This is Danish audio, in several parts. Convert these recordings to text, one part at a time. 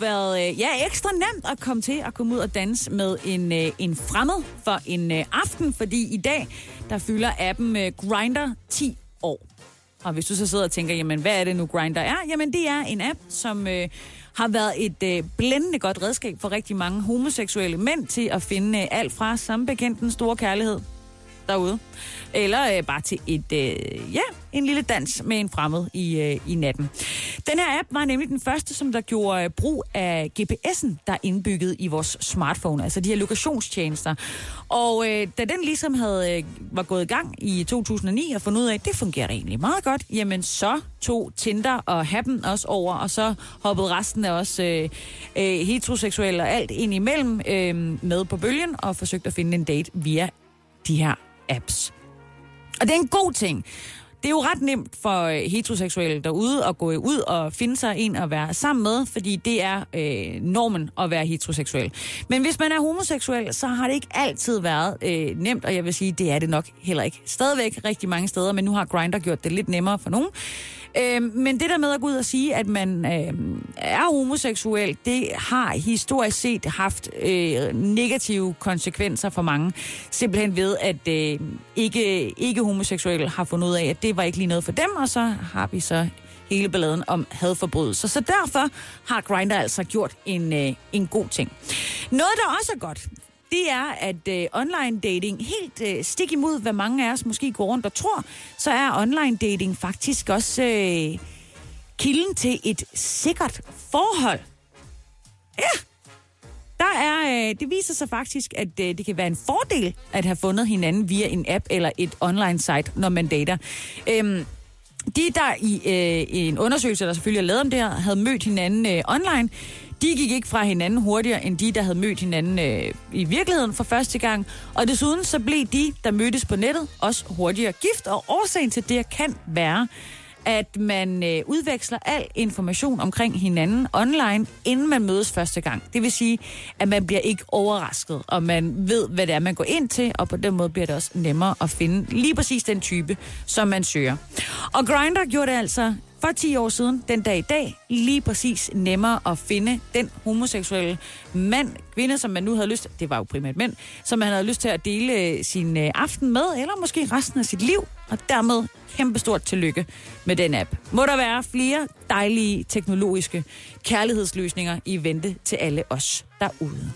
været øh, ja, ekstra nemt at komme til at komme ud og danse med en, øh, en fremmed for en øh, aften, fordi i dag, der fylder appen øh, Grinder 10 år. Og hvis du så sidder og tænker, jamen hvad er det nu Grinder er? Jamen det er en app, som øh, har været et øh, blændende godt redskab for rigtig mange homoseksuelle mænd til at finde øh, alt fra som bekendt den store kærlighed derude. Eller øh, bare til et, øh, ja, en lille dans med en fremmed i, øh, i natten. Den her app var nemlig den første, som der gjorde øh, brug af GPS'en, der er indbygget i vores smartphone, altså de her lokationstjenester. Og øh, da den ligesom havde, øh, var gået i gang i 2009 og fundet ud af, at det fungerer egentlig meget godt, jamen så tog Tinder og Happen også over, og så hoppede resten af os øh, øh, heteroseksuelle og alt ind imellem øh, med på bølgen og forsøgte at finde en date via de her apps. Og det er en god ting. Det er jo ret nemt for øh, heteroseksuelle derude at gå ud og finde sig en at være sammen med, fordi det er øh, normen at være heteroseksuel. Men hvis man er homoseksuel, så har det ikke altid været øh, nemt, og jeg vil sige, det er det nok heller ikke. Stadigvæk rigtig mange steder, men nu har Grindr gjort det lidt nemmere for nogen. Øh, men det der med at gå ud og sige, at man øh, er homoseksuel, det har historisk set haft øh, negative konsekvenser for mange. Simpelthen ved, at øh, ikke, ikke homoseksuelle har fundet ud af, at det var ikke lige noget for dem, og så har vi så hele balladen om hadforbrydelser. Så derfor har Grindr altså gjort en, øh, en god ting. Noget, der også er godt, det er, at øh, online dating, helt øh, stik imod, hvad mange af os måske går rundt og tror, så er online dating faktisk også øh, kilden til et sikkert forhold. Ja, der er, øh, det viser sig faktisk, at øh, det kan være en fordel at have fundet hinanden via en app eller et online site, når man dater. Øhm, de, der i, øh, en undersøgelse, der selvfølgelig er lavet om det her, havde mødt hinanden øh, online, de gik ikke fra hinanden hurtigere end de, der havde mødt hinanden øh, i virkeligheden for første gang. Og desuden så blev de, der mødtes på nettet, også hurtigere gift. Og årsagen til det kan være, at man øh, udveksler al information omkring hinanden online, inden man mødes første gang. Det vil sige, at man bliver ikke overrasket, og man ved, hvad det er, man går ind til, og på den måde bliver det også nemmere at finde lige præcis den type, som man søger. Og Grindr gjorde det altså for 10 år siden, den dag i dag, lige præcis nemmere at finde den homoseksuelle mand, kvinde, som man nu havde lyst det var jo primært mænd, som man havde lyst til at dele øh, sin øh, aften med, eller måske resten af sit liv, og dermed kæmpestort tillykke med den app. Må der være flere dejlige teknologiske kærlighedsløsninger i vente til alle os derude.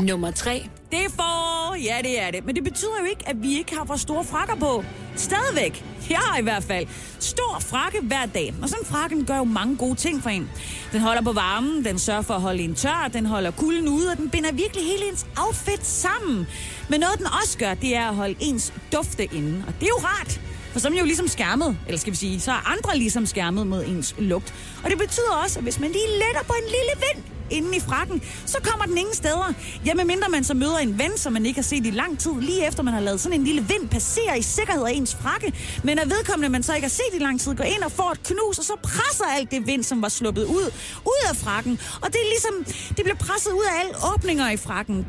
Nummer 3. Det er for, ja det er det. Men det betyder jo ikke, at vi ikke har for store frakker på. Stadigvæk. Jeg har i hvert fald. Stor frakke hver dag. Og sådan en frakken gør jo mange gode ting for en. Den holder på varmen, den sørger for at holde en tør, den holder kulden ude, og den binder virkelig hele ens outfit sammen. Men noget den også gør, det er at holde ens dufte inde. Og det er jo rart. For så er man jo ligesom skærmet, eller skal vi sige, så er andre ligesom skærmet mod ens lugt. Og det betyder også, at hvis man lige letter på en lille vind, inde i frakken, så kommer den ingen steder. Ja, medmindre man så møder en ven, som man ikke har set i lang tid, lige efter man har lavet sådan en lille vind passere i sikkerhed af ens frakke. Men at vedkommende, man så ikke har set i lang tid, går ind og får et knus, og så presser alt det vind, som var sluppet ud, ud af frakken. Og det er ligesom, det bliver presset ud af alle åbninger i frakken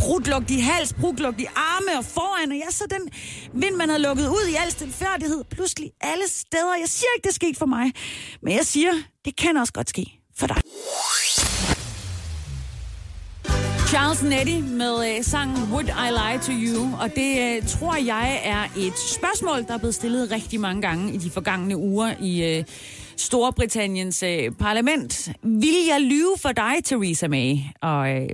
brudlugt i hals, brudlugt i arme og foran, og ja, så den vind, man havde lukket ud i al stilfærdighed, pludselig alle steder. Jeg siger ikke, det skete for mig, men jeg siger, det kan også godt ske for dig. Charles Nettie med øh, sangen Would I Lie to You, og det øh, tror jeg er et spørgsmål, der er blevet stillet rigtig mange gange i de forgangne uger i øh, Storbritanniens øh, parlament. Vil jeg lyve for dig, Theresa May? Og øh,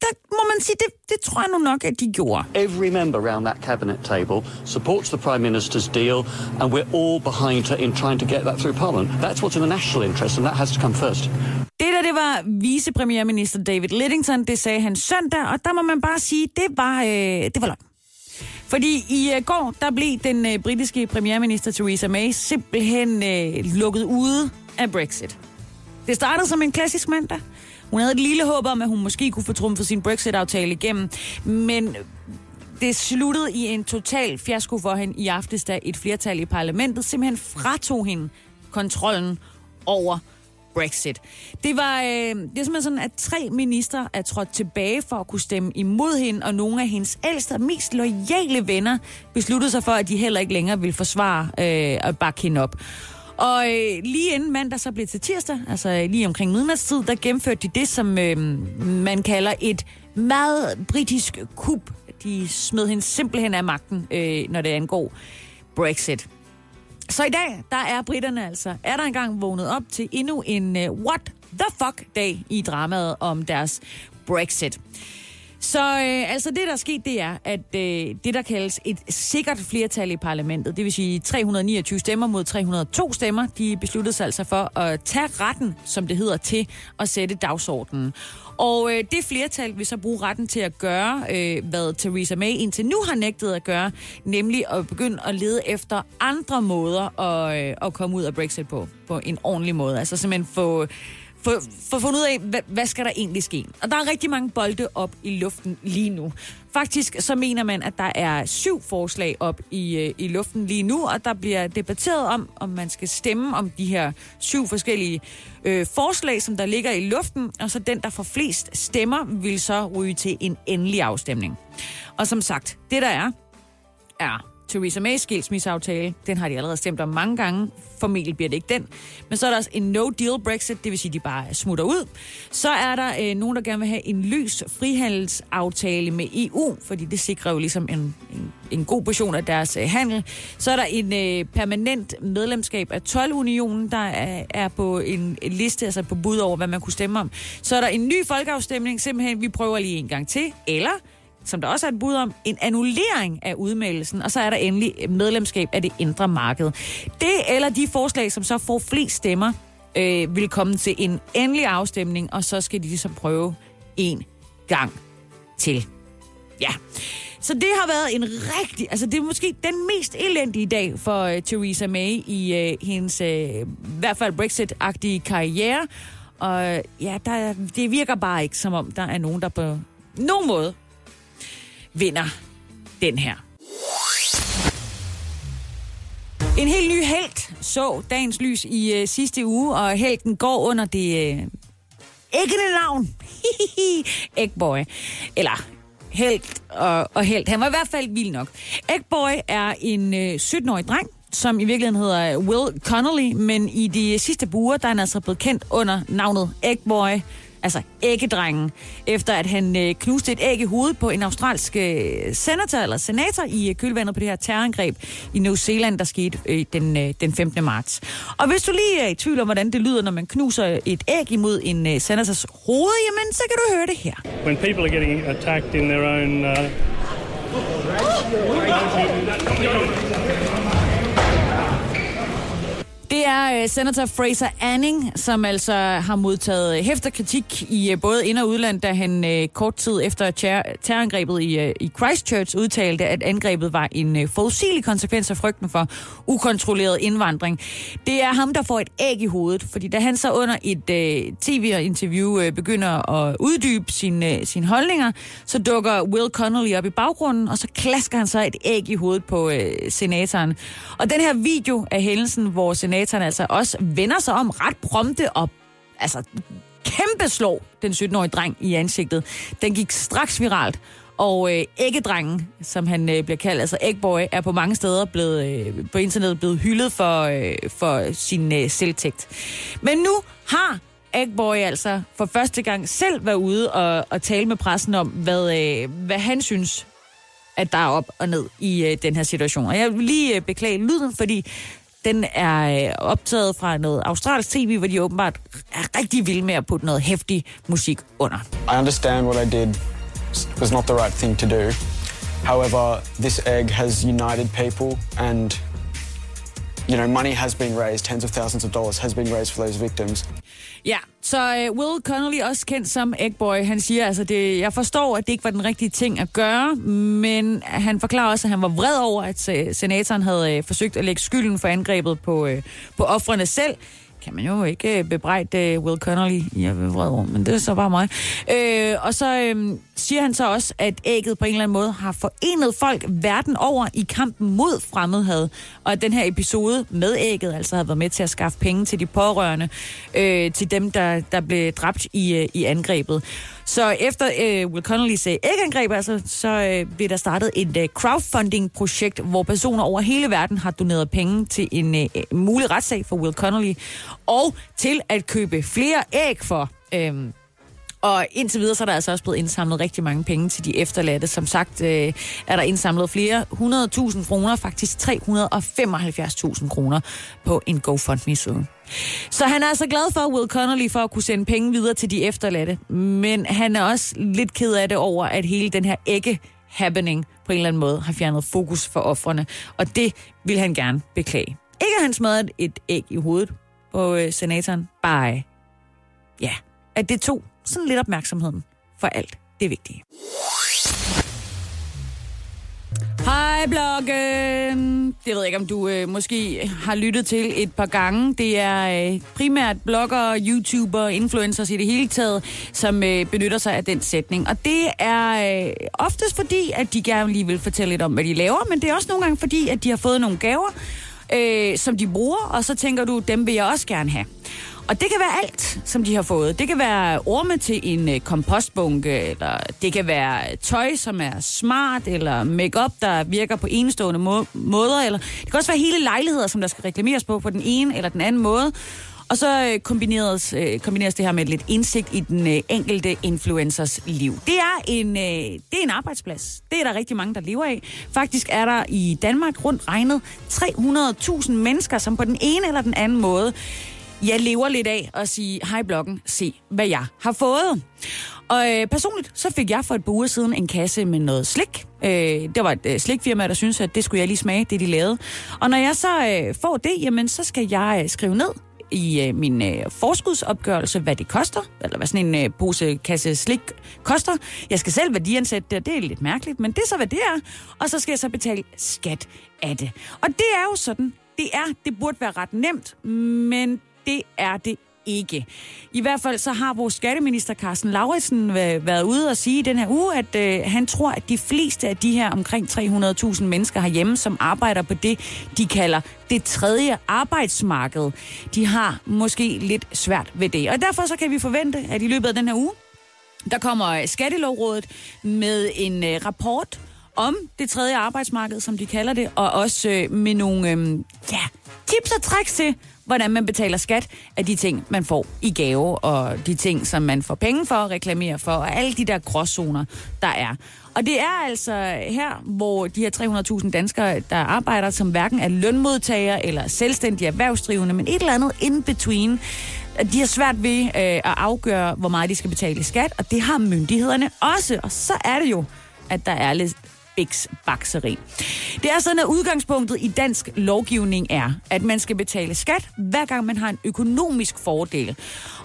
der må man sige, det, det tror jeg nu nok, at de gjorde. Every member around that cabinet table supports the Prime Minister's deal, and we're all behind her in trying to get that through Parliament. That's what's in the national interest, and that has to come first. Det der, det var vicepremierminister David Lidington, det sagde han søndag, og der må man bare sige, det var, øh, det var løgn. Fordi i øh, går, der blev den øh, britiske premierminister Theresa May simpelthen øh, lukket ude af Brexit. Det startede som en klassisk mandag, Hun havde et lille håb om, at hun måske kunne få trumfet sin Brexit-aftale igennem, men det sluttede i en total fiasko for hende i aftes, da et flertal i parlamentet simpelthen fratog hende kontrollen over Brexit. Det var øh, det er simpelthen sådan, at tre minister er trådt tilbage for at kunne stemme imod hende, og nogle af hendes ældste og mest loyale venner besluttede sig for, at de heller ikke længere vil forsvare øh, at bakke hende op. Og øh, lige inden mandag så blev til tirsdag, altså øh, lige omkring midnatstid, der gennemførte de det, som øh, man kalder et meget britisk kup. De smed hende simpelthen af magten, øh, når det angår Brexit. Så i dag, der er britterne altså, er der engang vågnet op til endnu en uh, what the fuck dag i dramaet om deres Brexit. Så øh, altså det, der er sket, det er, at øh, det, der kaldes et sikkert flertal i parlamentet, det vil sige 329 stemmer mod 302 stemmer, de besluttede sig altså for at tage retten, som det hedder, til at sætte dagsordenen. Og øh, det flertal vil så bruge retten til at gøre, øh, hvad Theresa May indtil nu har nægtet at gøre, nemlig at begynde at lede efter andre måder at, øh, at komme ud af Brexit på, på en ordentlig måde. Altså simpelthen få for, for at finde ud af, hvad, hvad skal der egentlig ske. Og der er rigtig mange bolde op i luften lige nu. Faktisk så mener man, at der er syv forslag op i, øh, i luften lige nu, og der bliver debatteret om, om man skal stemme om de her syv forskellige øh, forslag, som der ligger i luften, og så den, der får flest stemmer, vil så ryge til en endelig afstemning. Og som sagt, det der er, er Theresa May's skilsmisseaftale. Den har de allerede stemt om mange gange. Formentlig bliver det ikke den. Men så er der også en no-deal Brexit, det vil sige, at de bare smutter ud. Så er der øh, nogen, der gerne vil have en lys frihandelsaftale med EU, fordi det sikrer jo ligesom en, en, en god portion af deres øh, handel. Så er der en øh, permanent medlemskab af 12-unionen, der er, er på en, en liste, altså på bud over, hvad man kunne stemme om. Så er der en ny folkeafstemning, simpelthen, vi prøver lige en gang til. Eller som der også er et bud om, en annullering af udmeldelsen, og så er der endelig medlemskab af det indre marked. Det eller de forslag, som så får flest stemmer, øh, vil komme til en endelig afstemning, og så skal de ligesom prøve en gang til. Ja. Så det har været en rigtig, altså det er måske den mest elendige dag for øh, Theresa May i øh, hendes, øh, i hvert fald Brexit-agtige karriere. Og ja, der, det virker bare ikke som om, der er nogen, der på nogen måde vinder den her. En helt ny held så dagens lys i øh, sidste uge, og helten går under det øh, æggende navn. Eggboy. Eller helt og, og helt. Han var i hvert fald vild nok. Eggboy er en øh, 17-årig dreng, som i virkeligheden hedder Will Connolly, men i de sidste buer, der er han altså blevet kendt under navnet Eggboy altså æggedrengen, efter at han øh, knuste et æg i hovedet på en australsk øh, senator, eller senator i øh, kølvandet på det her terrorangreb i New Zealand, der skete øh, den, øh, den 15. marts. Og hvis du lige er i tvivl om, hvordan det lyder, når man knuser et æg imod en øh, senators hoved, jamen så kan du høre det her. When people are getting attacked in their own uh... Øh, Senator Fraser Anning, som altså har modtaget øh, hæfter kritik i øh, både ind- og udland, da han kort tid efter terrorangrebet i, i Christchurch udtalte, at angrebet var en forudsigelig konsekvens af frygten for ukontrolleret indvandring. Det er ham, der får et æg i hovedet, fordi da han så under et tv-interview begynder at uddybe sine, sine holdninger, så dukker Will Connolly op i baggrunden, og så klasker han så et æg i hovedet på senatoren. Og den her video af hændelsen, hvor senatoren altså altså også vender sig om ret prompte og altså kæmpe slår den 17-årige dreng i ansigtet. Den gik straks viralt, og øh, æggedrengen, som han øh, bliver kaldt, altså Eggboy, er på mange steder blevet, øh, på internettet blevet hyldet for, øh, for sin øh, selvtægt. Men nu har Eggboy altså for første gang selv været ude og, og tale med pressen om, hvad, øh, hvad han synes, at der er op og ned i øh, den her situation. Og jeg vil lige øh, beklage lyden, fordi den er øh, optaget fra noget australsk tv, hvor de åbenbart er rigtig vilde med at putte noget hæftig musik under. I understand what I did was not the right thing to do. However, this egg has united people and you know, money has been raised, tens of thousands of dollars has been raised for those victims. Ja, så uh, Will Connolly, også kendt som Eggboy, han siger altså, det, jeg forstår, at det ikke var den rigtige ting at gøre, men han forklarer også, at han var vred over, at uh, senatoren havde uh, forsøgt at lægge skylden for angrebet på, uh, på offrene selv, kan man jo ikke øh, bebrejde øh, Will Connolly. Jeg ved vred over, men det er så bare mig. Øh, og så øh, siger han så også, at ægget på en eller anden måde har forenet folk verden over i kampen mod fremmedhad. Og at den her episode med ægget altså har været med til at skaffe penge til de pårørende, øh, til dem, der, der blev dræbt i, øh, i angrebet. Så efter øh, Will Connellys øh, ægangreb, altså, så øh, blev der startet et øh, crowdfunding-projekt, hvor personer over hele verden har doneret penge til en øh, øh mulig retssag for Will Connolly, og til at købe flere æg for. Øh, og indtil videre, så er der altså også blevet indsamlet rigtig mange penge til de efterladte. Som sagt øh, er der indsamlet flere 100.000 kroner, faktisk 375.000 kroner på en GoFundMe-side. Så han er altså glad for Will Connolly for at kunne sende penge videre til de efterladte. Men han er også lidt ked af det over, at hele den her ægge happening på en eller anden måde har fjernet fokus for offrene. Og det vil han gerne beklage. Ikke at han smadret et æg i hovedet på øh, senatoren, bare ja, at det tog sådan lidt opmærksomheden for alt det vigtige. Hej bloggen! Det ved jeg ikke, om du øh, måske har lyttet til et par gange. Det er øh, primært bloggere, YouTuber, influencers i det hele taget, som øh, benytter sig af den sætning. Og det er øh, oftest fordi, at de gerne lige vil fortælle lidt om, hvad de laver, men det er også nogle gange fordi, at de har fået nogle gaver, øh, som de bruger, og så tænker du, dem vil jeg også gerne have. Og det kan være alt, som de har fået. Det kan være orme til en øh, kompostbunke, eller det kan være tøj, som er smart, eller makeup, der virker på enestående må- måder, eller det kan også være hele lejligheder, som der skal reklameres på på den ene eller den anden måde. Og så øh, kombineres, øh, kombineres det her med lidt indsigt i den enkelte influencers liv. Det er, en, det er en arbejdsplads. Det er der rigtig mange, der lever af. Faktisk er der i Danmark rundt regnet 300.000 mennesker, som på den ene eller den anden måde jeg lever lidt af at sige, hej bloggen, se hvad jeg har fået. Og øh, personligt, så fik jeg for et par uger siden en kasse med noget slik. Øh, det var et øh, slikfirma, der syntes, at det skulle jeg lige smage, det de lavede. Og når jeg så øh, får det, jamen så skal jeg øh, skrive ned i øh, min øh, forskudsopgørelse, hvad det koster, eller hvad sådan en øh, pose kasse slik koster. Jeg skal selv værdiansætte det, og det er lidt mærkeligt, men det er så, hvad det er. Og så skal jeg så betale skat af det. Og det er jo sådan, det er, det burde være ret nemt, men det er det ikke. I hvert fald så har vores skatteminister Carsten Lauritsen været ude og sige i den her uge, at øh, han tror, at de fleste af de her omkring 300.000 mennesker herhjemme, som arbejder på det, de kalder det tredje arbejdsmarked, de har måske lidt svært ved det. Og derfor så kan vi forvente, at i løbet af den her uge, der kommer øh, Skattelovrådet med en øh, rapport om det tredje arbejdsmarked, som de kalder det, og også øh, med nogle øh, ja, tips og tricks til, hvordan man betaler skat af de ting, man får i gave, og de ting, som man får penge for, reklamerer for, og alle de der gråzoner, der er. Og det er altså her, hvor de her 300.000 danskere, der arbejder, som hverken er lønmodtagere eller selvstændige erhvervsdrivende, men et eller andet in between, de har svært ved øh, at afgøre, hvor meget de skal betale i skat, og det har myndighederne også. Og så er det jo, at der er lidt Bix Bakseri. Det er sådan, at udgangspunktet i dansk lovgivning er, at man skal betale skat, hver gang man har en økonomisk fordel.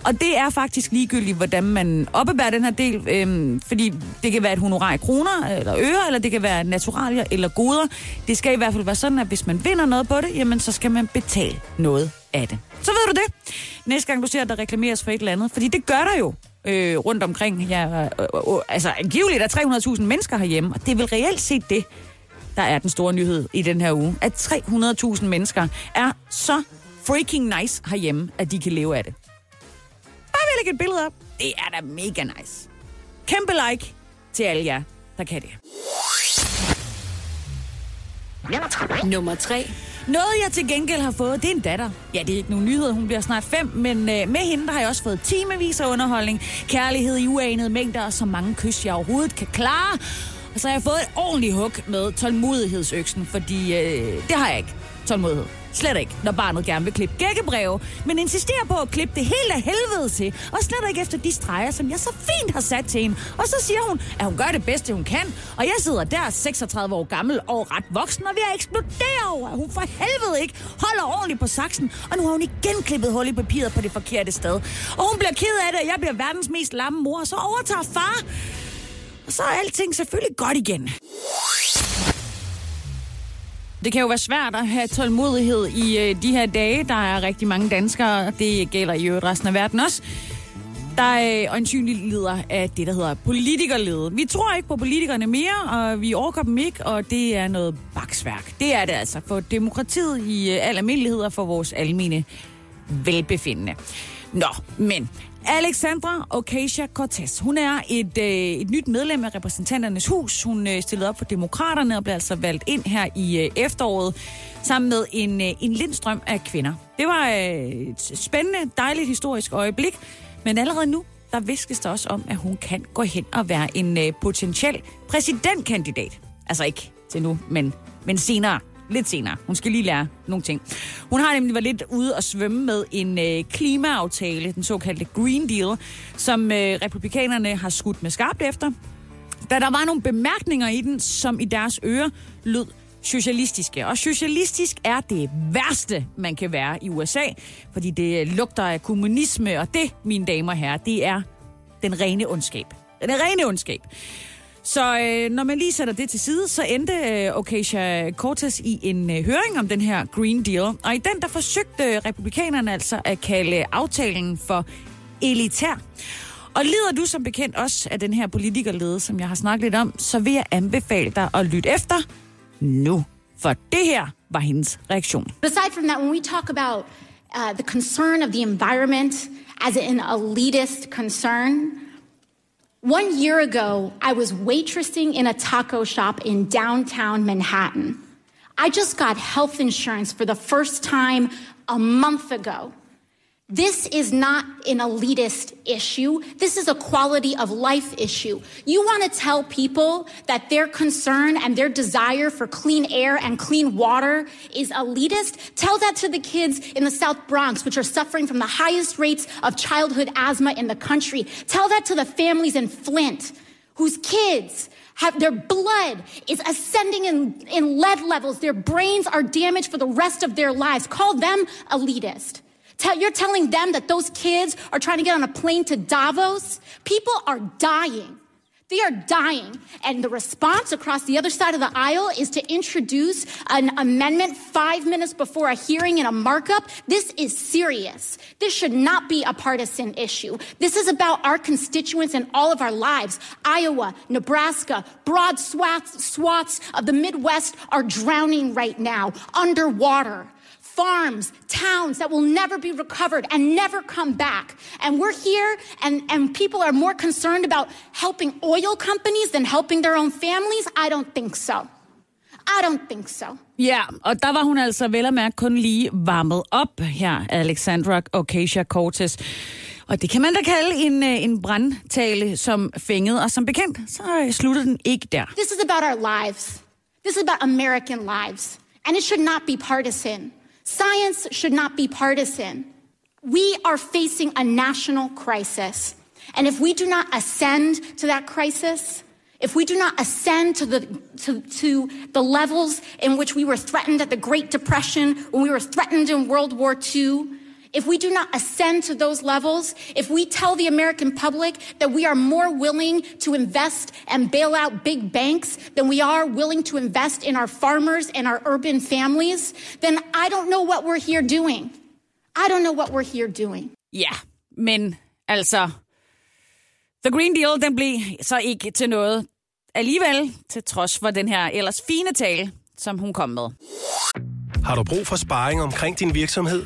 Og det er faktisk ligegyldigt, hvordan man opbevarer den her del, øhm, fordi det kan være et honorar i kroner eller øre, eller det kan være naturalier eller goder. Det skal i hvert fald være sådan, at hvis man vinder noget på det, jamen så skal man betale noget af det. Så ved du det. Næste gang du ser, at der reklameres for et eller andet, fordi det gør der jo øh, rundt omkring. Ja, øh, øh, altså angiveligt er 300.000 mennesker herhjemme, og det er vel reelt set det, der er den store nyhed i den her uge. At 300.000 mennesker er så freaking nice herhjemme, at de kan leve af det. Bare vil lægge et billede op. Det er da mega nice. Kæmpe like til alle jer, der kan det. Nummer 3. Noget, jeg til gengæld har fået, det er en datter. Ja, det er ikke nogen nyhed, hun bliver snart fem, men øh, med hende der har jeg også fået timevis af underholdning, kærlighed i uanede mængder, og så mange kys, jeg overhovedet kan klare. Og så har jeg fået et ordentligt hug med tålmodighedsøksen, fordi øh, det har jeg ikke. Tålmodighed. Slet ikke, når barnet gerne vil klippe gækkebreve, men insisterer på at klippe det helt af helvede til, og slet ikke efter de streger, som jeg så fint har sat til hende. Og så siger hun, at hun gør det bedste, hun kan, og jeg sidder der 36 år gammel og ret voksen, og vi er eksploderet over, at hun for helvede ikke holder ordentligt på saksen, og nu har hun igen klippet hul i papiret på det forkerte sted. Og hun bliver ked af det, og jeg bliver verdens mest lamme mor, og så overtager far. Og så er alting selvfølgelig godt igen. Det kan jo være svært at have tålmodighed i øh, de her dage. Der er rigtig mange danskere, og det gælder i øvrigt resten af verden også, der øh, øjensynligt lider af det, der hedder politikerlede. Vi tror ikke på politikerne mere, og vi overgår dem ikke, og det er noget baksværk. Det er det altså for demokratiet i øh, al almindelighed og for vores almene velbefindende. Nå, men Alexandra Ocasio-Cortez, hun er et, øh, et nyt medlem af repræsentanternes hus. Hun øh, stillede op for demokraterne og blev altså valgt ind her i øh, efteråret sammen med en, øh, en lindstrøm af kvinder. Det var øh, et spændende, dejligt historisk øjeblik, men allerede nu, der viskes der også om, at hun kan gå hen og være en øh, potentiel præsidentkandidat. Altså ikke til nu, men, men senere. Lidt senere. Hun skal lige lære nogle ting. Hun har nemlig været lidt ude og svømme med en øh, klimaaftale, den såkaldte Green Deal, som øh, republikanerne har skudt med skarpt efter. Da der var nogle bemærkninger i den, som i deres ører lød socialistiske. Og socialistisk er det værste, man kan være i USA, fordi det øh, lugter af kommunisme, og det, mine damer og herrer, det er den rene ondskab. Den er rene ondskab. Så øh, når man lige sætter det til side, så endte øh, Ocasio Cortez i en øh, høring om den her Green Deal. Og i den, der forsøgte republikanerne altså at kalde aftalen for elitær. Og lider du som bekendt også af den her politikerlede, som jeg har snakket lidt om, så vil jeg anbefale dig at lytte efter nu. For det her var hendes reaktion. Aside from that, when we talk about uh, the concern of the environment as an elitist concern, one year ago, I was waitressing in a taco shop in downtown Manhattan. I just got health insurance for the first time a month ago. This is not an elitist issue. This is a quality of life issue. You want to tell people that their concern and their desire for clean air and clean water is elitist? Tell that to the kids in the South Bronx, which are suffering from the highest rates of childhood asthma in the country. Tell that to the families in Flint whose kids have their blood is ascending in, in lead levels. Their brains are damaged for the rest of their lives. Call them elitist. Tell, you're telling them that those kids are trying to get on a plane to Davos? People are dying. They are dying. And the response across the other side of the aisle is to introduce an amendment five minutes before a hearing and a markup. This is serious. This should not be a partisan issue. This is about our constituents and all of our lives. Iowa, Nebraska, broad swaths, swaths of the Midwest are drowning right now, underwater farms, towns that will never be recovered and never come back. And we're here, and, and people are more concerned about helping oil companies than helping their own families? I don't think so. I don't think so. Ja, og der var hun altså vel at mærke kun lige varmet op her, Alexandra Ocasio-Cortez. Og det kan man da kalde en, øh, en brandtale som fængede, og som bekendt, så øh, slutter den ikke der. This is about our lives. This is about American lives. And it should not be partisan. Science should not be partisan. We are facing a national crisis. And if we do not ascend to that crisis, if we do not ascend to the, to, to the levels in which we were threatened at the Great Depression, when we were threatened in World War II, if we do not ascend to those levels, if we tell the American public that we are more willing to invest and bail out big banks than we are willing to invest in our farmers and our urban families, then I don't know what we're here doing. I don't know what we're here doing. Ja, men altså, The Green Deal, den blev så ikke til noget alligevel, til trods for den her ellers fine tale, som hun kom med. Har du brug for sparring omkring din virksomhed?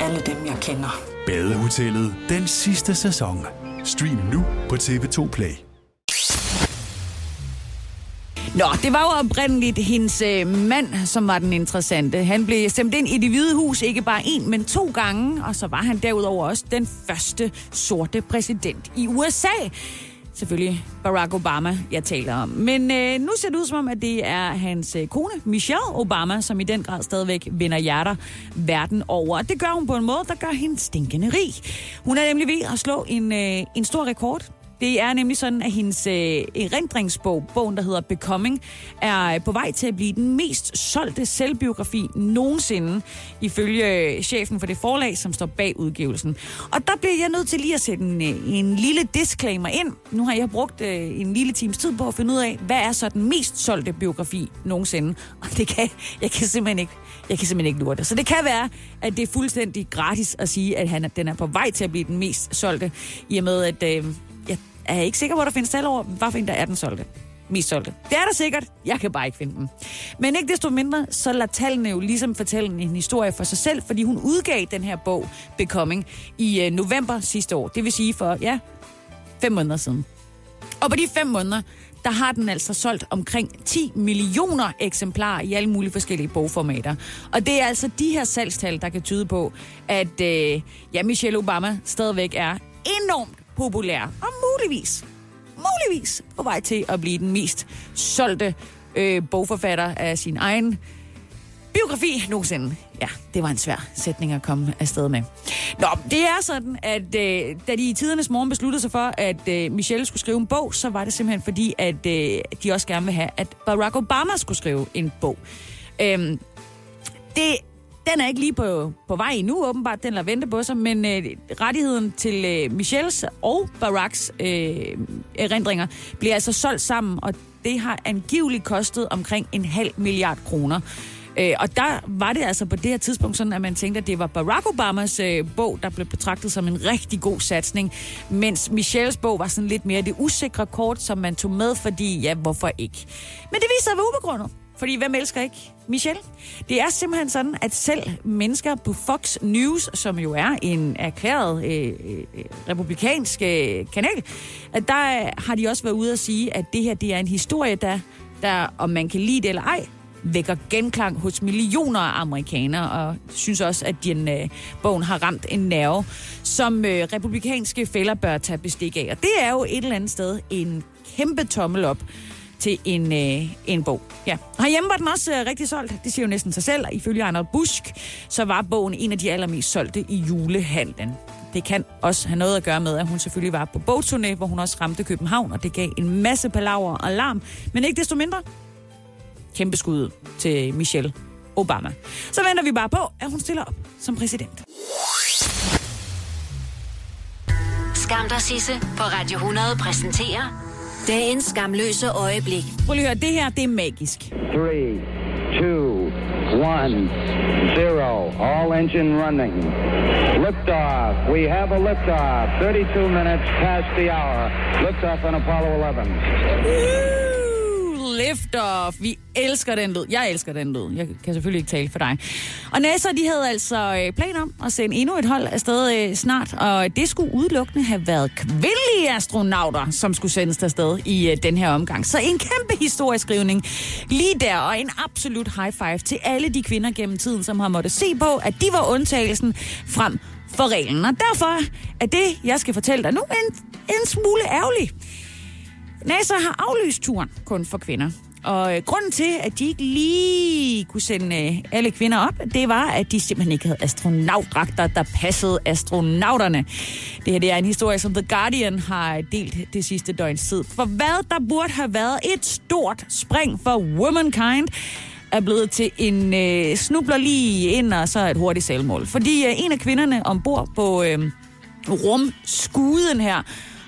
alle dem, jeg kender. Badehotellet den sidste sæson. Stream nu på TV2 Play. Nå, det var jo oprindeligt hendes øh, mand, som var den interessante. Han blev stemt ind i det hvide hus ikke bare en, men to gange, og så var han derudover også den første sorte præsident i USA. Selvfølgelig Barack Obama, jeg taler om. Men øh, nu ser det ud som om, at det er hans øh, kone, Michelle Obama, som i den grad stadigvæk vinder hjerter verden over. Det gør hun på en måde, der gør hende stinkende rig. Hun er nemlig ved at slå en, øh, en stor rekord det er nemlig sådan, at hendes øh, erindringsbog, bogen der hedder Becoming, er på vej til at blive den mest solgte selvbiografi nogensinde, ifølge øh, chefen for det forlag, som står bag udgivelsen. Og der bliver jeg nødt til lige at sætte en, øh, en lille disclaimer ind. Nu har jeg brugt øh, en lille times tid på at finde ud af, hvad er så den mest solgte biografi nogensinde. Og det kan, jeg kan simpelthen ikke, jeg kan simpelthen ikke lure det. Så det kan være, at det er fuldstændig gratis at sige, at han, den er på vej til at blive den mest solgte, i og med, at øh, er jeg ikke sikker på, at der findes tal over, hvad for en, der er den solgte. Mest solgte. Det er der sikkert. Jeg kan bare ikke finde dem. Men ikke desto mindre, så lader tallene jo ligesom fortælle en historie for sig selv, fordi hun udgav den her bog, Becoming, i øh, november sidste år. Det vil sige for, ja, fem måneder siden. Og på de fem måneder, der har den altså solgt omkring 10 millioner eksemplarer i alle mulige forskellige bogformater. Og det er altså de her salgstal, der kan tyde på, at øh, ja, Michelle Obama stadigvæk er enormt populær, og muligvis, muligvis på vej til at blive den mest solgte øh, bogforfatter af sin egen biografi nogensinde. Ja, det var en svær sætning at komme afsted med. Nå, det er sådan, at øh, da de i tidernes morgen besluttede sig for, at øh, Michelle skulle skrive en bog, så var det simpelthen fordi, at øh, de også gerne vil have, at Barack Obama skulle skrive en bog. Øhm, det den er ikke lige på, på vej endnu, åbenbart. Den lader vente på sig, men øh, rettigheden til øh, Michelles og Baracks øh, erindringer bliver altså solgt sammen, og det har angiveligt kostet omkring en halv milliard kroner. Øh, og der var det altså på det her tidspunkt sådan, at man tænkte, at det var Barack Obamas øh, bog, der blev betragtet som en rigtig god satsning, mens Michelles bog var sådan lidt mere det usikre kort, som man tog med, fordi ja, hvorfor ikke? Men det viser sig at være ubegrundet. Fordi hvem elsker ikke Michelle? Det er simpelthen sådan, at selv mennesker på Fox News, som jo er en erklæret øh, øh, republikansk øh, kanal, at der har de også været ude at sige, at det her det er en historie, der, der, om man kan lide det eller ej, vækker genklang hos millioner af amerikanere, og synes også, at den øh, bogen har ramt en nerve, som øh, republikanske fælder bør tage bestik af. Og det er jo et eller andet sted en kæmpe tommel op til en, øh, en bog. Ja. Herhjemme var den også øh, rigtig solgt. Det siger jo næsten sig selv. Ifølge Arnold Busk, så var bogen en af de allermest solgte i julehandlen. Det kan også have noget at gøre med, at hun selvfølgelig var på bogturné, hvor hun også ramte København, og det gav en masse palaver og alarm. Men ikke desto mindre, kæmpe skud til Michelle Obama. Så venter vi bare på, at hun stiller op som præsident. Skam dig, Sisse, på Radio 100 præsenterer Dagens skamløse øjeblik. Prøv lige at høre, det her, det er magisk. 3, 2, 1, 0. All engine running. Liftoff. We have a liftoff. 32 minutes past the hour. Liftoff on Apollo 11. Lift Off. Vi elsker den lyd. Jeg elsker den lyd. Jeg kan selvfølgelig ikke tale for dig. Og NASA, de havde altså øh, plan planer om at sende endnu et hold afsted øh, snart, og det skulle udelukkende have været kvindelige astronauter, som skulle sendes afsted i øh, den her omgang. Så en kæmpe historieskrivning lige der, og en absolut high five til alle de kvinder gennem tiden, som har måttet se på, at de var undtagelsen frem for reglen. Og derfor er det, jeg skal fortælle dig nu, en, en smule ærgerligt. NASA har aflyst turen kun for kvinder. Og øh, grunden til, at de ikke lige kunne sende øh, alle kvinder op, det var, at de simpelthen ikke havde astronautdragter, der passede astronauterne. Det her det er en historie, som The Guardian har delt det sidste døgns tid. For hvad der burde have været et stort spring for womankind, er blevet til en øh, snubler lige ind og så et hurtigt selvmål. Fordi øh, en af kvinderne ombord på øh, rumskuden her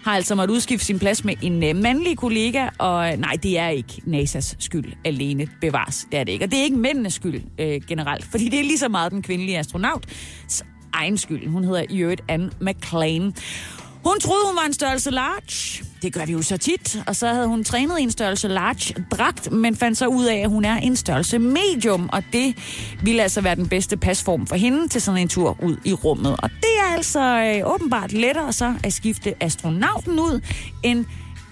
har altså måttet udskifte sin plads med en øh, mandlig kollega, og øh, nej, det er ikke NASA's skyld alene bevares. Det er det ikke. Og det er ikke mændenes skyld øh, generelt, fordi det er lige så meget den kvindelige astronaut egen skyld. Hun hedder i øvrigt Anne McLean. Hun troede, hun var en størrelse large. Det gør vi jo så tit. Og så havde hun trænet i en størrelse large dragt, men fandt så ud af, at hun er en størrelse medium. Og det ville altså være den bedste pasform for hende til sådan en tur ud i rummet. Og det er altså øh, åbenbart lettere så at skifte astronauten ud, end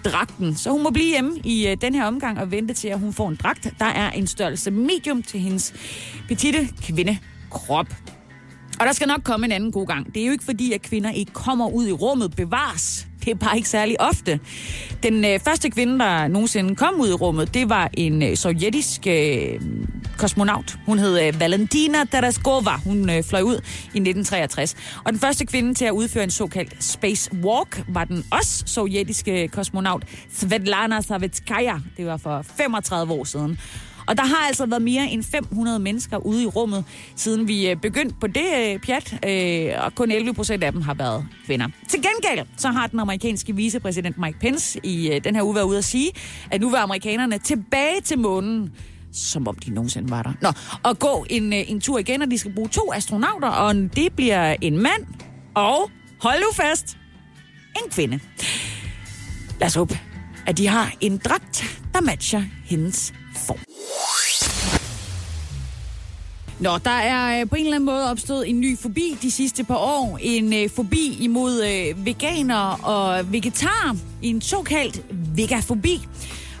dragten. Så hun må blive hjemme i øh, den her omgang og vente til, at hun får en dragt. Der er en størrelse medium til hendes petite kvindekrop. Og der skal nok komme en anden god gang. Det er jo ikke fordi, at kvinder ikke kommer ud i rummet bevares. Det er bare ikke særlig ofte. Den øh, første kvinde, der nogensinde kom ud i rummet, det var en øh, sovjetisk øh, kosmonaut. Hun hed øh, Valentina Tereskova. Hun øh, fløj ud i 1963. Og den første kvinde til at udføre en såkaldt space walk var den også sovjetiske kosmonaut Svetlana Savitskaya. Det var for 35 år siden. Og der har altså været mere end 500 mennesker ude i rummet, siden vi øh, begyndte på det øh, pjat, øh, og kun 11 procent af dem har været kvinder. Til gengæld så har den amerikanske vicepræsident Mike Pence i øh, den her uge været ude at sige, at nu vil amerikanerne tilbage til månen som om de nogensinde var der. Nå, og gå en, øh, en tur igen, og de skal bruge to astronauter, og det bliver en mand og, hold nu fast, en kvinde. Lad os håbe, at de har en dragt, der matcher hendes Nå, der er øh, på en eller anden måde opstået en ny fobi de sidste par år. En øh, fobi imod øh, veganer og vegetar. En såkaldt vegafobi.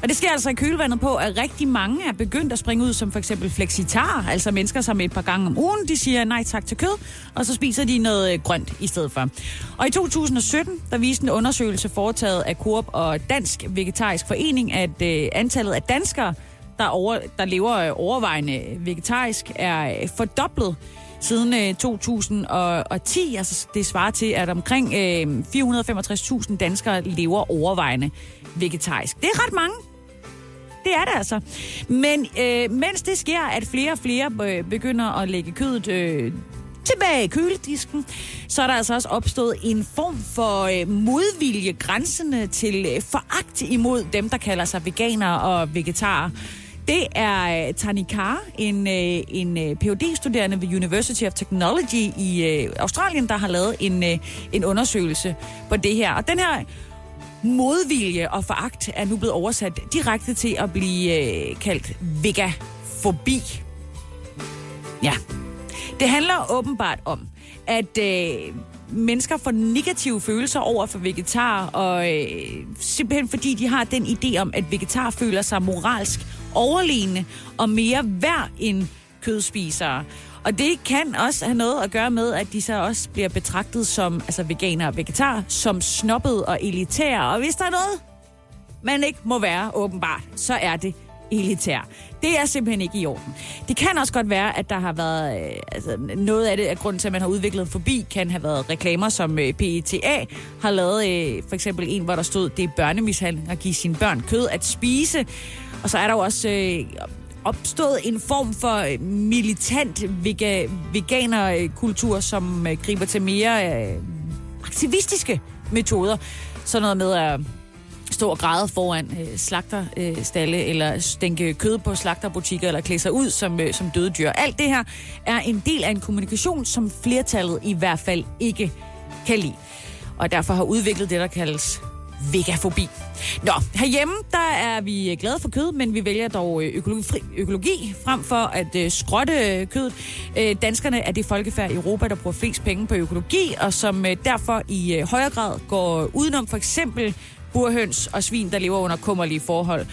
Og det sker altså i kølvandet på, at rigtig mange er begyndt at springe ud som for eksempel flexitar, altså mennesker, som et par gange om ugen, de siger nej tak til kød, og så spiser de noget øh, grønt i stedet for. Og i 2017, der viste en undersøgelse foretaget af Coop og Dansk Vegetarisk Forening, at øh, antallet af danskere, der, over, der lever øh, overvejende vegetarisk, er øh, fordoblet siden øh, 2010. Altså, det svarer til, at omkring 465.000 danskere lever overvejende vegetarisk. Det er ret mange. Det er det altså. Men øh, mens det sker, at flere og flere begynder at lægge kødet øh, tilbage i køledisken, så er der altså også opstået en form for øh, modvilje grænsende til øh, foragt imod dem, der kalder sig veganere og vegetarer. Det er øh, Tani Carr, en, øh, en øh, phd studerende ved University of Technology i Australien, der har lavet en, en undersøgelse på det her. Og den her modvilje og foragt er nu blevet oversat direkte til at blive kaldt vegafobi. Ja. Det handler åbenbart om, at øh, mennesker får negative følelser over for vegetar, og øh, simpelthen fordi de har den idé om, at vegetar føler sig moralsk overlegne og mere værd end kødspisere. Og det kan også have noget at gøre med, at de så også bliver betragtet som, altså veganer og vegetar, som snobbet og elitære. Og hvis der er noget, man ikke må være åbenbart, så er det elitær. Det er simpelthen ikke i orden. Det kan også godt være, at der har været øh, altså, noget af det, at grunden til, at man har udviklet forbi, kan have været reklamer, som øh, PETA har lavet. Øh, for eksempel en, hvor der stod, det er børnemishandling at give sine børn kød at spise. Og så er der jo også øh, opstået en form for øh, militant vega, veganerkultur, som øh, griber til mere øh, aktivistiske metoder. Sådan noget med at stå og græde foran øh, slagterstalle, øh, eller stænke kød på slagterbutikker, eller klæde sig ud som, øh, som døde dyr. Alt det her er en del af en kommunikation, som flertallet i hvert fald ikke kan lide. Og derfor har udviklet det, der kaldes vegafobi. Nå, herhjemme, der er vi øh, glade for kød, men vi vælger dog øh, økologi, økologi frem for at øh, skrotte øh, kød. Øh, danskerne er det folkefærd i Europa, der bruger flest penge på økologi, og som øh, derfor i øh, højere grad går udenom for eksempel burhøns og svin, der lever under kummerlige forhold.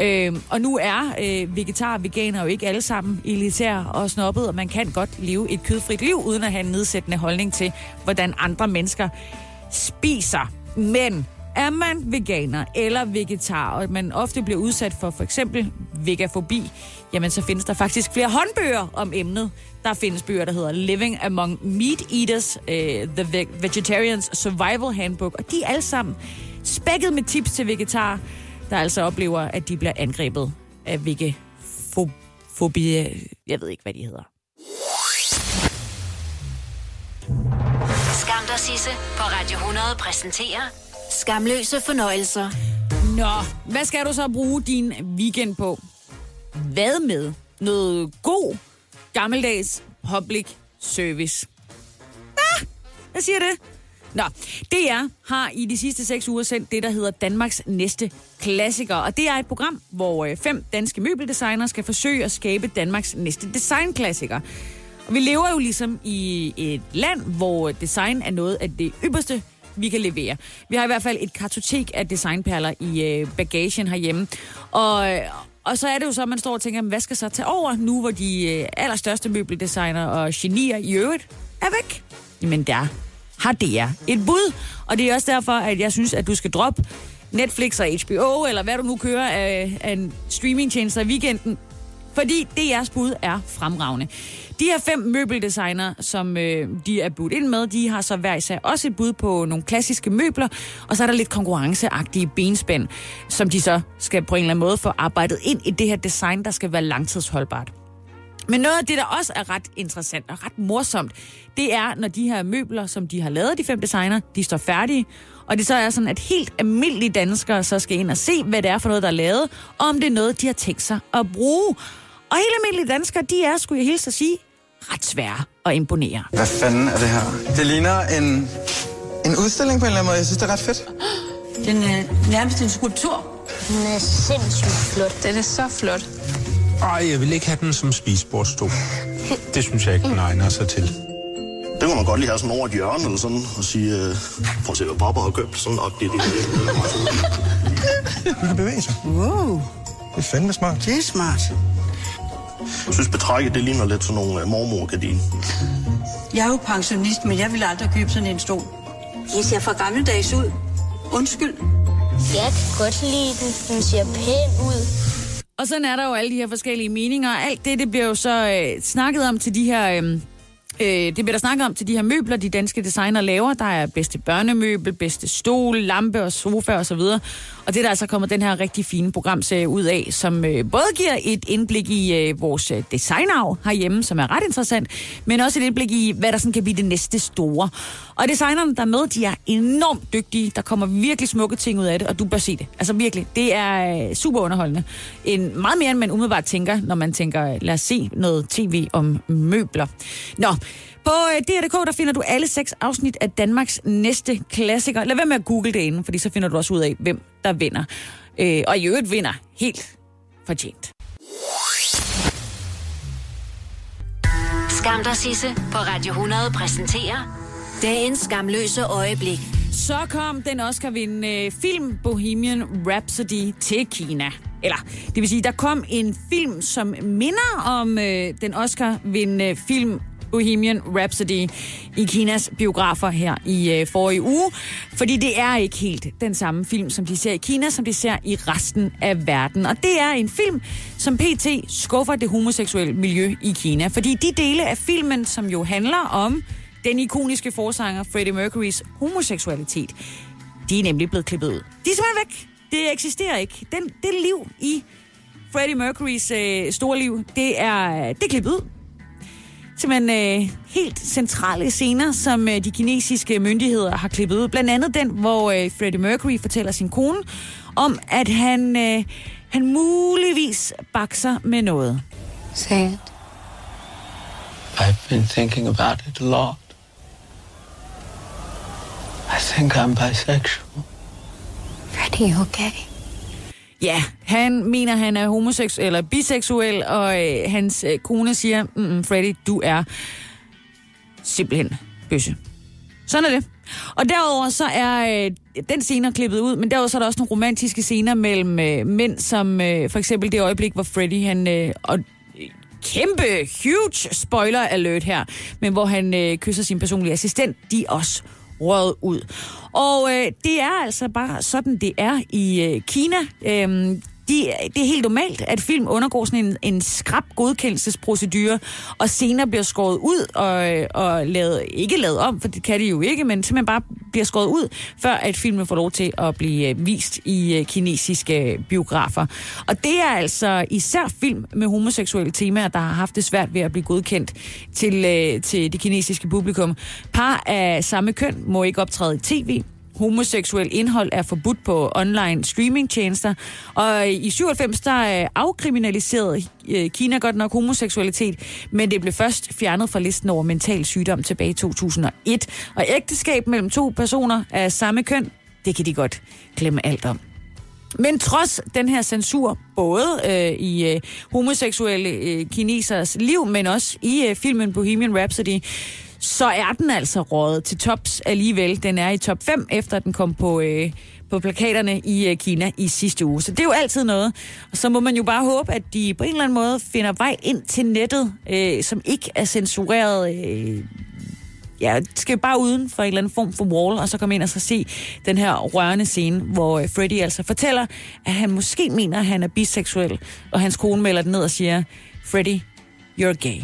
Øh, og nu er øh, vegetar og veganer jo ikke alle sammen elitære og snobbet, og man kan godt leve et kødfrit liv, uden at have en nedsættende holdning til, hvordan andre mennesker spiser. Men er man veganer eller vegetar, og man ofte bliver udsat for for eksempel vegafobi, jamen så findes der faktisk flere håndbøger om emnet. Der findes bøger, der hedder Living Among Meat Eaters, uh, The Vegetarian's Survival Handbook, og de er alle sammen spækket med tips til vegetar, der altså oplever, at de bliver angrebet af vegafobi. Jeg ved ikke, hvad de hedder. Skam dig, Sisse, på Radio 100 præsenterer Skamløse fornøjelser. Nå, hvad skal du så bruge din weekend på? Hvad med noget god, gammeldags public service? Ah, hvad siger det? Nå, DR har i de sidste seks uger sendt det, der hedder Danmarks næste klassiker. Og det er et program, hvor øh, fem danske møbeldesignere skal forsøge at skabe Danmarks næste designklassiker. Og vi lever jo ligesom i et land, hvor design er noget af det ypperste vi kan levere. Vi har i hvert fald et kartotek af designperler i øh, bagagen herhjemme. Og, øh, og så er det jo så, at man står og tænker, hvad skal så tage over nu, hvor de øh, allerstørste møbeldesigner og genier i øvrigt er væk? Jamen der har DR et bud. Og det er også derfor, at jeg synes, at du skal droppe Netflix og HBO, eller hvad du nu kører af, af en streamingtjeneste i weekenden. Fordi DR's bud er fremragende. De her fem møbeldesignere, som øh, de er budt ind med, de har så hver især også et bud på nogle klassiske møbler, og så er der lidt konkurrenceagtige benspænd, som de så skal på en eller anden måde få arbejdet ind i det her design, der skal være langtidsholdbart. Men noget af det, der også er ret interessant og ret morsomt, det er, når de her møbler, som de har lavet, de fem designer, de står færdige, og det så er sådan, at helt almindelige danskere så skal ind og se, hvad det er for noget, der er lavet, og om det er noget, de har tænkt sig at bruge. Og helt almindelige danskere, de er, skulle jeg hilse at sige, ret svære at imponere. Hvad fanden er det her? Det ligner en, en udstilling på en eller anden måde. Jeg synes, det er ret fedt. Den er nærmest en skulptur. Den er sindssygt flot. Den er så flot. Ej, jeg vil ikke have den som spisebordstol. Det synes jeg ikke, den egner sig til. Det kunne man godt lige have sådan over et hjørne eller sådan, og sige, øh, prøv at se, hvad Barbara har købt, sådan nok det, det, Du kan bevæge sig. Wow. Det er fandme smart. Det er smart. Jeg synes, betrækket, det ligner lidt sådan nogle uh, mormorgardiner. Jeg er jo pensionist, men jeg vil aldrig købe sådan en stol. Det ser for gammeldags ud. Undskyld. Jeg kan godt lide den. Den ser pæn ud. Og sådan er der jo alle de her forskellige meninger. Alt det, det bliver jo så øh, snakket om til de her... Øh, Øh, det bliver der snakket om til de her møbler, de danske designer laver. Der er bedste børnemøbel, bedste stol, lampe og sofa osv. Og, og det er der altså kommet den her rigtig fine programserie ud af, som øh, både giver et indblik i øh, vores øh, designarv herhjemme, som er ret interessant, men også et indblik i, hvad der sådan kan blive det næste store. Og designerne, der er med, de er enormt dygtige. Der kommer virkelig smukke ting ud af det, og du bør se det. Altså virkelig, det er øh, super underholdende. En, meget mere, end man umiddelbart tænker, når man tænker, lad os se noget tv om møbler. Nå, på øh, DR.dk, der finder du alle seks afsnit af Danmarks næste klassiker. Lad være med at google det inden, fordi så finder du også ud af, hvem der vinder. Øh, og i øvrigt vinder helt fortjent. Skam dig, Sisse, på Radio 100 præsenterer dagens skamløse øjeblik. Så kom den Oscar-vindende øh, film Bohemian Rhapsody til Kina. Eller, det vil sige, der kom en film, som minder om øh, den Oscar-vindende øh, film Bohemian Rhapsody i Kinas biografer her i øh, forrige uge. Fordi det er ikke helt den samme film, som de ser i Kina, som de ser i resten af verden. Og det er en film, som PT skuffer det homoseksuelle miljø i Kina. Fordi de dele af filmen, som jo handler om den ikoniske forsanger Freddie Mercurys homoseksualitet, de er nemlig blevet klippet ud. De er simpelthen væk. Det eksisterer ikke. Den, det liv i Freddie Mercurys øh, store liv, det er, det er klippet ud simpelthen øh, helt centrale scener, som øh, de kinesiske myndigheder har klippet ud. Blandt andet den, hvor øh, Freddie Mercury fortæller sin kone om, at han, øh, han muligvis bakser med noget. Say it. I've been thinking about it a lot. I think I'm bisexual. Freddie, okay? Ja, han mener, han er homoseksuel eller biseksuel, og øh, hans øh, kone siger, mm, Freddy, du er simpelthen bøsse. Sådan er det. Og derover så er øh, den scene klippet ud, men derover så er der også nogle romantiske scener mellem øh, mænd, som øh, for eksempel det øjeblik, hvor Freddy, han... Øh, og, kæmpe, huge spoiler alert her, men hvor han øh, kysser sin personlige assistent, de er også røget ud. Og øh, det er altså bare sådan, det er i øh, Kina. Øh, de, det er helt normalt, at film undergår sådan en, en skrab godkendelsesprocedure, og senere bliver skåret ud og, og lavet, ikke lavet om, for det kan de jo ikke, men simpelthen bare bliver skåret ud, før at filmen får lov til at blive øh, vist i øh, kinesiske øh, biografer. Og det er altså især film med homoseksuelle temaer, der har haft det svært ved at blive godkendt til, til det kinesiske publikum. Par af samme køn må ikke optræde i tv, homoseksuel indhold er forbudt på online streamingtjenester. Og i 97 der øh, afkriminaliserede øh, Kina godt nok homoseksualitet, men det blev først fjernet fra listen over mental sygdom tilbage i 2001. Og ægteskab mellem to personer af samme køn, det kan de godt glemme alt om. Men trods den her censur, både øh, i øh, homoseksuelle øh, kinesers liv, men også i øh, filmen Bohemian Rhapsody, så er den altså rådet til tops alligevel. Den er i top 5, efter den kom på, øh, på plakaterne i øh, Kina i sidste uge. Så det er jo altid noget. Og så må man jo bare håbe, at de på en eller anden måde finder vej ind til nettet, øh, som ikke er censureret. Øh, ja, skal bare uden for en eller anden form for wall, og så komme ind og så se den her rørende scene, hvor øh, Freddy altså fortæller, at han måske mener, at han er biseksuel, og hans kone melder den ned og siger, Freddy, you're gay.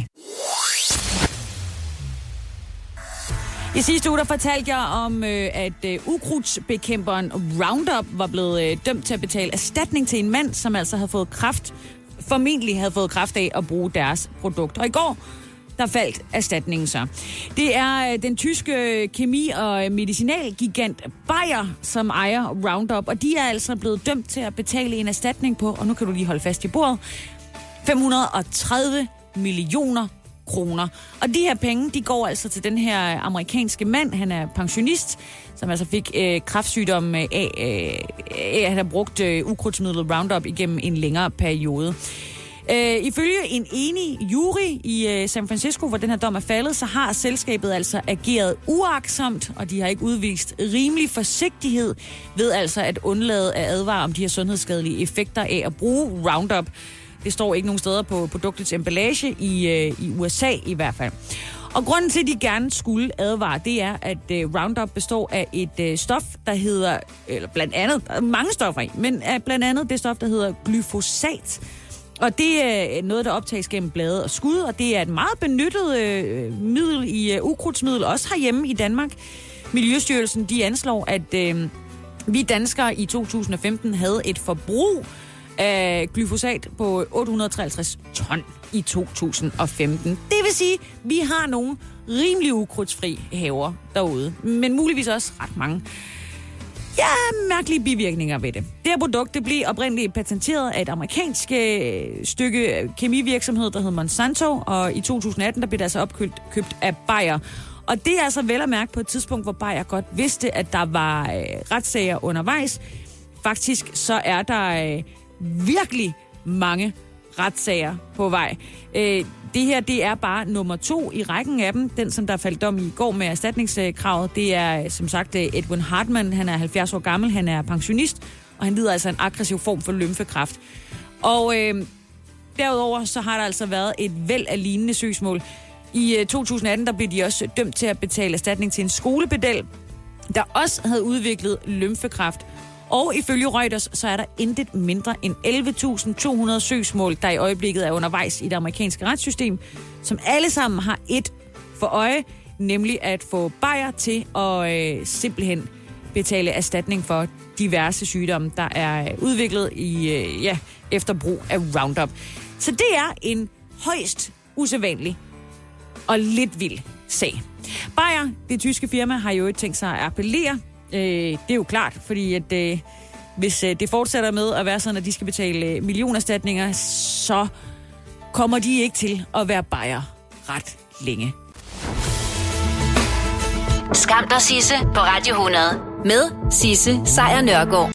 I sidste uge der fortalte jeg om, øh, at øh, ukrudtsbekæmperen Roundup var blevet øh, dømt til at betale erstatning til en mand, som altså havde fået kraft, formentlig havde fået kraft af at bruge deres produkt. Og i går, der faldt erstatningen så. Det er øh, den tyske øh, kemi- og øh, medicinalgigant Bayer, som ejer Roundup, og de er altså blevet dømt til at betale en erstatning på, og nu kan du lige holde fast i bordet, 530 millioner kroner. Og de her penge, de går altså til den her amerikanske mand, han er pensionist, som altså fik øh, kræftsygdom øh, af, øh, af at har brugt øh, ukrudtsmidlet Roundup igennem en længere periode. Øh, ifølge en enig jury i øh, San Francisco, hvor den her dom er faldet, så har selskabet altså ageret uaksomt, og de har ikke udvist rimelig forsigtighed ved altså at undlade at advare om de her sundhedsskadelige effekter af at bruge Roundup. Det står ikke nogen steder på produktets emballage, i, øh, i USA i hvert fald. Og grunden til, at de gerne skulle advare, det er, at øh, Roundup består af et øh, stof, der hedder, eller blandt andet, der er mange stoffer i, men af blandt andet det stof, der hedder glyfosat. Og det er øh, noget, der optages gennem blade og skud, og det er et meget benyttet øh, middel i øh, ukrudtsmiddel, også herhjemme i Danmark. Miljøstyrelsen, de anslår, at øh, vi danskere i 2015 havde et forbrug af glyfosat på 853 ton i 2015. Det vil sige, at vi har nogle rimelig ukrudtsfri haver derude, men muligvis også ret mange ja, mærkelige bivirkninger ved det. Det her produkt det blev oprindeligt patenteret af et amerikansk øh, stykke kemivirksomhed, der hedder Monsanto, og i 2018 der blev det altså opkøbt købt af Bayer. Og det er altså vel at mærke på et tidspunkt, hvor Bayer godt vidste, at der var øh, retssager undervejs. Faktisk så er der øh, virkelig mange retssager på vej. Øh, det her, det er bare nummer to i rækken af dem. Den, som der faldt dom i går med erstatningskravet, det er øh, som sagt øh, Edwin Hartmann. Han er 70 år gammel, han er pensionist, og han lider altså en aggressiv form for lymfekræft. Og øh, derudover så har der altså været et væld af lignende søgsmål. I øh, 2018 der blev de også dømt til at betale erstatning til en skolebedel, der også havde udviklet lymfekræft. Og ifølge Reuters, så er der intet mindre end 11.200 søgsmål, der i øjeblikket er undervejs i det amerikanske retssystem, som alle sammen har et for øje, nemlig at få Bayer til at øh, simpelthen betale erstatning for diverse sygdomme, der er udviklet i øh, ja, efter brug af Roundup. Så det er en højst usædvanlig og lidt vild sag. Bayer, det tyske firma, har jo ikke tænkt sig at appellere Øh, det er jo klart, fordi at, øh, hvis øh, det fortsætter med at være sådan, at de skal betale øh, millionerstatninger, så kommer de ikke til at være bajer ret længe. Skam dig, Sisse, på Radio 100. Med Sisse Sejr Nørgaard.